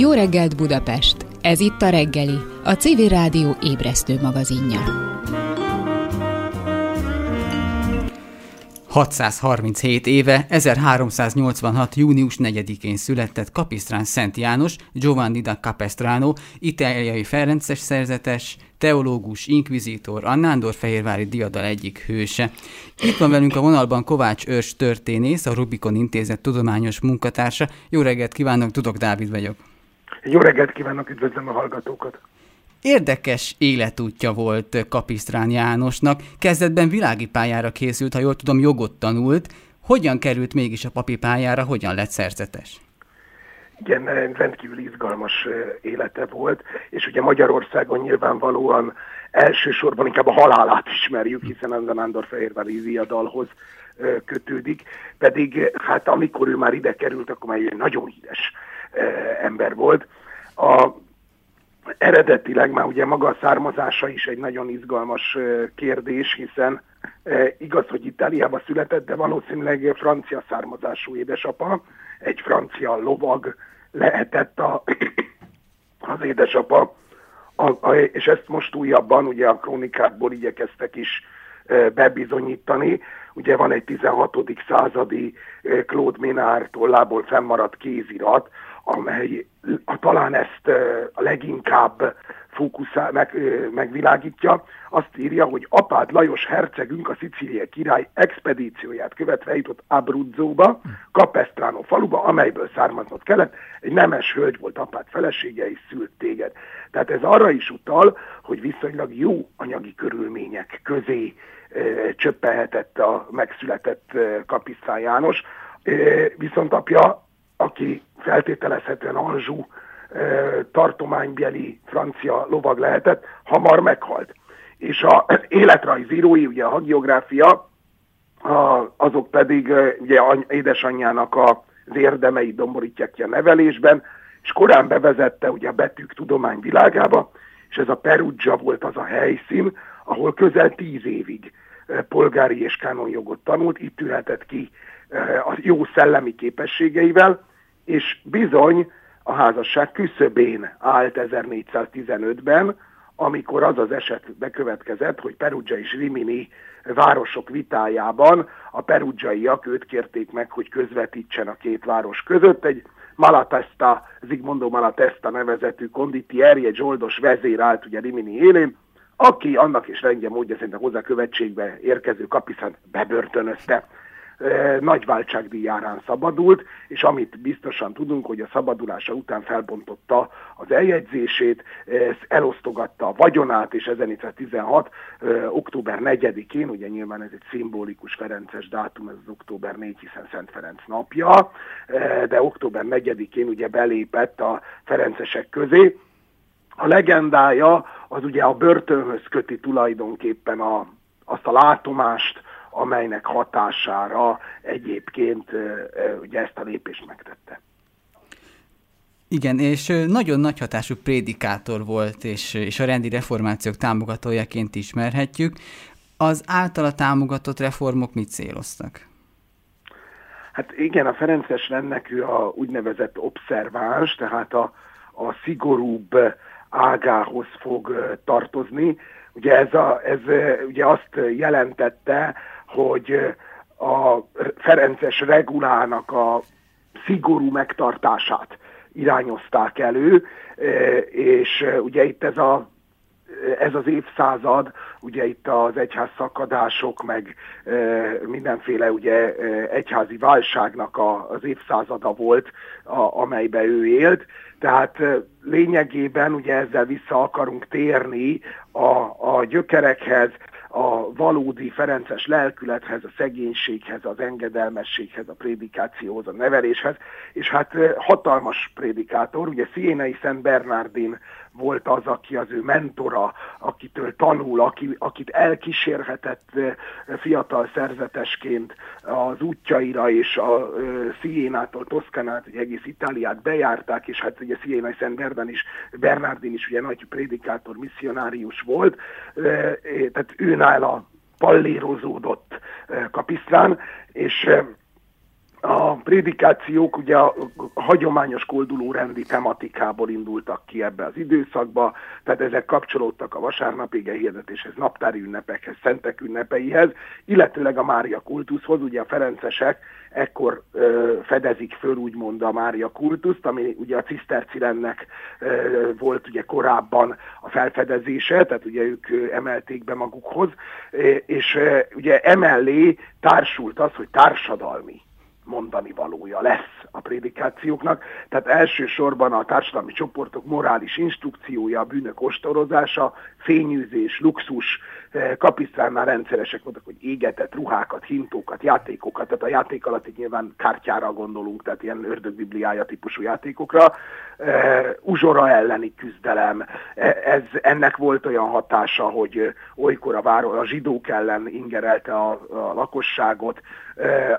Jó reggelt Budapest! Ez itt a reggeli, a CV Rádió ébresztő magazinja. 637 éve, 1386. június 4-én született Kapisztrán Szent János, Giovanni da Capestrano, itáliai ferences szerzetes, teológus, inkvizítor, a Nándor-Fehérvári diadal egyik hőse. Itt van velünk a vonalban Kovács Őrs történész, a Rubikon Intézet tudományos munkatársa. Jó reggelt kívánok, Tudok Dávid vagyok. Jó reggelt kívánok, üdvözlöm a hallgatókat! Érdekes életútja volt Kapisztrán Jánosnak. Kezdetben világi pályára készült, ha jól tudom, jogot tanult. Hogyan került mégis a papi pályára, hogyan lett szerzetes? Igen, rendkívül izgalmas élete volt, és ugye Magyarországon nyilvánvalóan elsősorban inkább a halálát ismerjük, hiszen az a Nándor Fehérvári viadalhoz kötődik, pedig hát amikor ő már ide került, akkor már egy nagyon híres ember volt. A, eredetileg már ugye maga a származása is egy nagyon izgalmas kérdés, hiszen igaz, hogy Itáliába született, de valószínűleg francia származású édesapa, egy francia lovag lehetett a, az édesapa, a, a, és ezt most újabban ugye a krónikákból igyekeztek is bebizonyítani. Ugye van egy 16. századi Claude Ménard tollából fennmaradt kézirat, amely talán ezt a leginkább fókuszál, meg, megvilágítja, azt írja, hogy apád Lajos hercegünk a Szicília király expedícióját követve jutott Abruzzóba, Capestrano faluba, amelyből származnod kellett, egy nemes hölgy volt apád felesége és szült téged. Tehát ez arra is utal, hogy viszonylag jó anyagi körülmények közé e, csöppelhetett a megszületett e, Kapisztán János, e, viszont apja aki feltételezhetően Anzsú tartománybeli francia lovag lehetett, hamar meghalt. És a életrajzírói, ugye a hagiográfia, azok pedig ugye édesanyjának az érdemei domborítják ki a nevelésben, és korán bevezette ugye a betűk tudomány világába, és ez a Perugia volt az a helyszín, ahol közel tíz évig polgári és kánonjogot tanult, itt ülhetett ki a jó szellemi képességeivel, és bizony a házasság küszöbén állt 1415-ben, amikor az az eset bekövetkezett, hogy Perugia és Rimini városok vitájában a perugiaiak őt kérték meg, hogy közvetítsen a két város között. Egy Malatesta, Zigmondo Malatesta nevezetű konditieri, egy zsoldos vezér állt ugye Rimini élén, aki annak is rendje módja szerint a hozzá követségbe érkező kapiszán bebörtönözte nagy váltságdíjárán szabadult, és amit biztosan tudunk, hogy a szabadulása után felbontotta az eljegyzését, elosztogatta a vagyonát, és 1416. október 4-én, ugye nyilván ez egy szimbolikus Ferences dátum, ez az október 4, hiszen Szent Ferenc napja, de október 4-én ugye belépett a Ferencesek közé. A legendája az ugye a börtönhöz köti tulajdonképpen a, azt a látomást, amelynek hatására egyébként ugye ezt a lépést megtette. Igen, és nagyon nagy hatású prédikátor volt, és, és a rendi reformációk támogatójaként ismerhetjük. Az általa támogatott reformok mit céloztak? Hát igen, a Ferences rendnek ő a úgynevezett obszerváns, tehát a, a szigorúbb ágához fog tartozni. Ugye ez, a, ez ugye azt jelentette, hogy a Ferences regulának a szigorú megtartását irányozták elő, és ugye itt ez a ez az évszázad, ugye itt az egyház szakadások, meg mindenféle ugye egyházi válságnak a, az évszázada volt, a, amelybe ő élt. Tehát lényegében ugye ezzel vissza akarunk térni a, a gyökerekhez, a valódi ferences lelkülethez, a szegénységhez, az engedelmességhez, a prédikációhoz, a neveléshez, és hát hatalmas prédikátor, ugye Szénai Szent Bernardin volt az, aki az ő mentora, akitől tanul, aki, akit elkísérhetett fiatal szerzetesként az útjaira, és a Sziénától Toszkanát, egy egész Itáliát bejárták, és hát ugye Sziénai Szent Bernardin is, Bernardin is ugye nagy prédikátor, misszionárius volt, tehát ő nála pallérozódott kapisztrán, és a prédikációk ugye a, hagyományos kolduló rendi tematikából indultak ki ebbe az időszakba, tehát ezek kapcsolódtak a vasárnapi hirdetéshez, naptári ünnepekhez, szentek ünnepeihez, illetőleg a Mária kultuszhoz, ugye a ferencesek ekkor ö, fedezik föl úgymond a Mária kultuszt, ami ugye a cisztercirennek ö, volt ugye korábban a felfedezése, tehát ugye ők emelték be magukhoz, és ö, ugye emellé társult az, hogy társadalmi mondani valója lesz a prédikációknak. Tehát elsősorban a társadalmi csoportok morális instrukciója, a bűnök ostorozása, fényűzés, luxus, eh, kapisztránnál rendszeresek voltak, hogy égetett ruhákat, hintókat, játékokat, tehát a játék alatt itt nyilván kártyára gondolunk, tehát ilyen ördögbibliája típusú játékokra, uh, uzsora elleni küzdelem, e, ez, ennek volt olyan hatása, hogy olykor a, város, a zsidók ellen ingerelte a, a lakosságot,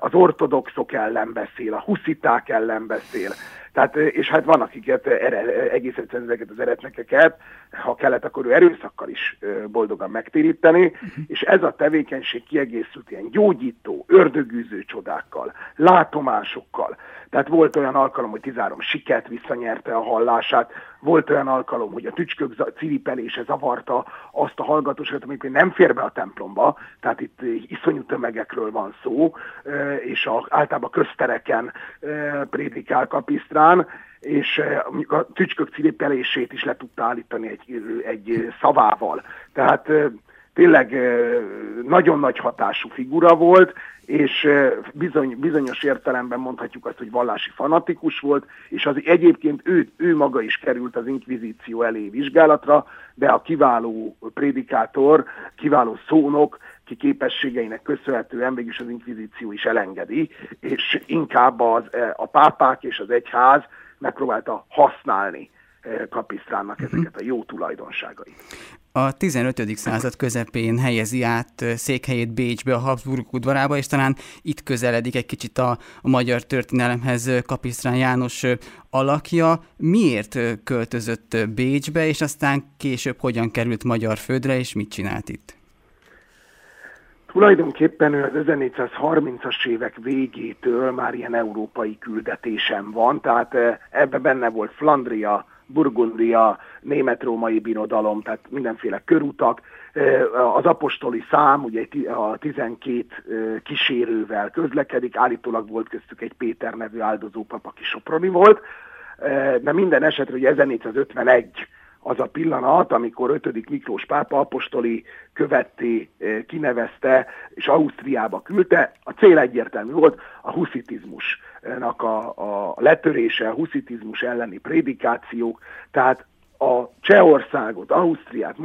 az ortodoxok ellen beszél, a husziták ellen beszél, tehát, és hát van, akiket ere, egész egyszerűen ezeket az eretnekeket, ha kellett, akkor ő erőszakkal is boldogan megtéríteni, uh-huh. és ez a tevékenység kiegészült ilyen gyógyító, ördögűző csodákkal, látomásokkal. Tehát volt olyan alkalom, hogy 13 siket visszanyerte a hallását, volt olyan alkalom, hogy a tücskök ciripelése zavarta azt a hallgatóságot, amikor nem fér be a templomba, tehát itt iszonyú tömegekről van szó, és a, általában köztereken prédikál kapisztrán, és a tücskök ciripelését is le tudta állítani egy, egy szavával. Tehát tényleg nagyon nagy hatású figura volt, és bizony, bizonyos értelemben mondhatjuk azt, hogy vallási fanatikus volt, és az egyébként ő, ő maga is került az inkvizíció elé vizsgálatra, de a kiváló prédikátor, kiváló szónok, ki képességeinek köszönhetően mégis az inkvizíció is elengedi, és inkább az, a pápák és az egyház megpróbálta használni Kapisztránnak ezeket a jó tulajdonságait. A 15. század közepén helyezi át székhelyét Bécsbe, a Habsburg udvarába, és talán itt közeledik egy kicsit a, a magyar történelemhez Kapisztrán János alakja. Miért költözött Bécsbe, és aztán később hogyan került magyar földre, és mit csinált itt? Tulajdonképpen ő az 1430-as évek végétől már ilyen európai küldetésen van, tehát ebbe benne volt Flandria, Burgundia, német-római birodalom, tehát mindenféle körutak. Az apostoli szám ugye a 12 kísérővel közlekedik, állítólag volt köztük egy Péter nevű áldozópap, aki Soproni volt, de minden esetre ugye 1451 az a pillanat, amikor 5. Miklós pápa apostoli követté kinevezte, és Ausztriába küldte. A cél egyértelmű volt, a huszitizmusnak a, a letörése, a huszitizmus elleni prédikációk, tehát a Csehországot, Ausztriát,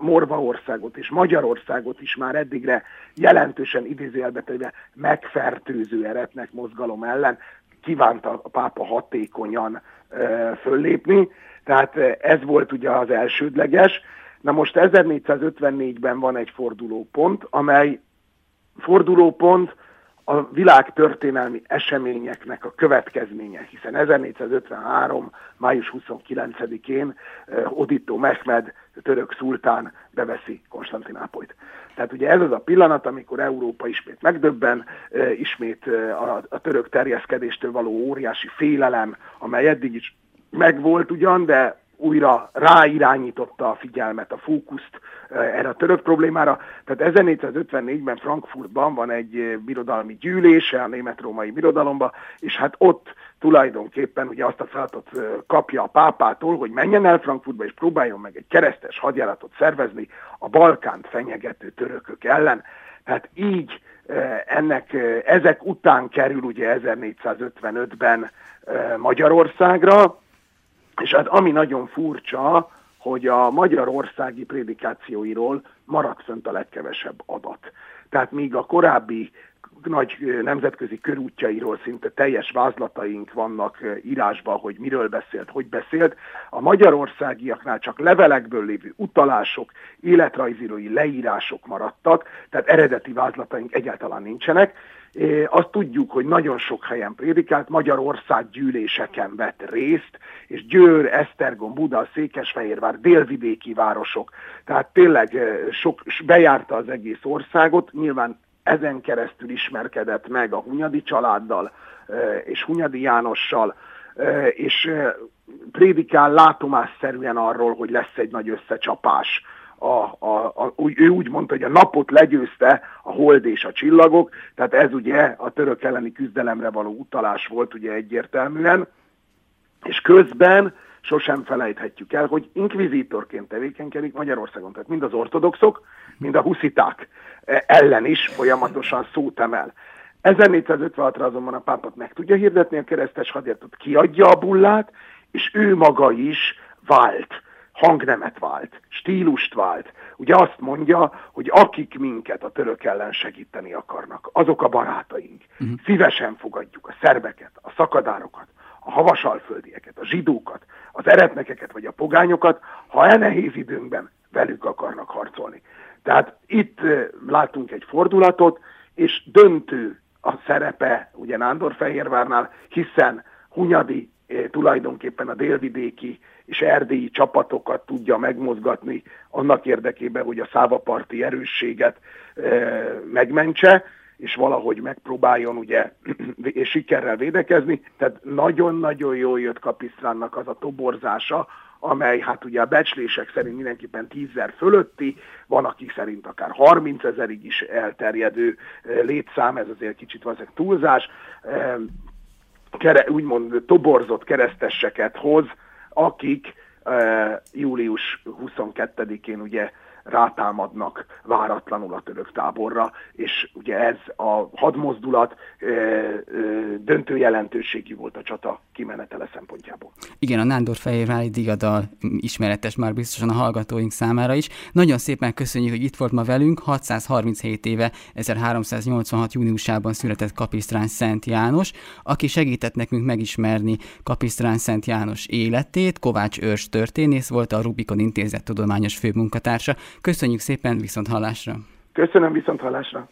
Morvaországot és Magyarországot is már eddigre jelentősen idézőjelbetéve megfertőző eretnek mozgalom ellen kívánta a pápa hatékonyan föllépni. Tehát ez volt ugye az elsődleges. Na most 1454-ben van egy fordulópont, amely fordulópont a világ történelmi eseményeknek a következménye, hiszen 1453. május 29-én Odito Mehmed, török szultán beveszi Konstantinápolyt. Tehát ugye ez az a pillanat, amikor Európa ismét megdöbben, ismét a, a török terjeszkedéstől való óriási félelem, amely eddig is megvolt ugyan, de újra ráirányította a figyelmet, a fókuszt erre a török problémára. Tehát 1454-ben Frankfurtban van egy birodalmi gyűlése a német-római birodalomba, és hát ott tulajdonképpen ugye azt a feladatot kapja a pápától, hogy menjen el Frankfurtba és próbáljon meg egy keresztes hadjáratot szervezni a Balkánt fenyegető törökök ellen. Tehát így ennek, ezek után kerül ugye 1455-ben Magyarországra, és hát ami nagyon furcsa, hogy a magyarországi prédikációiról maradt fönt a legkevesebb adat. Tehát míg a korábbi nagy nemzetközi körútjairól szinte teljes vázlataink vannak írásban, hogy miről beszélt, hogy beszélt. A magyarországiaknál csak levelekből lévő utalások, életrajzírói leírások maradtak, tehát eredeti vázlataink egyáltalán nincsenek. Azt tudjuk, hogy nagyon sok helyen prédikált, Magyarország gyűléseken vett részt, és Győr, Esztergom, Buda, Székesfehérvár, délvidéki városok, tehát tényleg sok, bejárta az egész országot, nyilván ezen keresztül ismerkedett meg a Hunyadi családdal és Hunyadi Jánossal, és prédikál látomásszerűen arról, hogy lesz egy nagy összecsapás. A, a, a, ő úgy mondta, hogy a napot legyőzte a hold és a csillagok, tehát ez ugye a török elleni küzdelemre való utalás volt ugye egyértelműen, és közben sosem felejthetjük el, hogy inkvizítorként tevékenykedik Magyarországon, tehát mind az ortodoxok, mind a husziták ellen is folyamatosan szót emel. 1456-ra azonban a pápat meg tudja hirdetni a keresztes hadjáratot, kiadja a bullát, és ő maga is vált, hangnemet vált, stílust vált. Ugye azt mondja, hogy akik minket a török ellen segíteni akarnak, azok a barátaink. Uh-huh. Szívesen fogadjuk a szerbeket, a szakadárokat, a havasalföldieket, a zsidókat, az eretnekeket vagy a pogányokat, ha e nehéz időnkben velük akarnak harcolni. Tehát itt látunk egy fordulatot, és döntő a szerepe ugye Nándorfehérvárnál, hiszen Hunyadi tulajdonképpen a délvidéki és erdélyi csapatokat tudja megmozgatni annak érdekében, hogy a szávaparti erősséget megmentse, és valahogy megpróbáljon ugye és sikerrel védekezni. Tehát nagyon-nagyon jól jött Kapisztránnak az a toborzása, amely hát ugye a becslések szerint mindenképpen tízzer fölötti, van aki szerint akár 30 ezerig is elterjedő létszám, ez azért kicsit valószínűleg túlzás, kere, úgymond toborzott kereszteseket hoz, akik július 22-én ugye rátámadnak váratlanul a török táborra, és ugye ez a hadmozdulat ö, ö, döntő jelentőségű volt a csata kimenetele szempontjából. Igen, a Nándor Fehérvári diadal ismeretes már biztosan a hallgatóink számára is. Nagyon szépen köszönjük, hogy itt volt ma velünk. 637 éve 1386. júniusában született Kapisztrán Szent János, aki segített nekünk megismerni Kapisztrán Szent János életét. Kovács Őrs történész volt a Rubikon Intézet tudományos főmunkatársa. Köszönjük szépen, viszont hallásra! Köszönöm, viszont hallásra!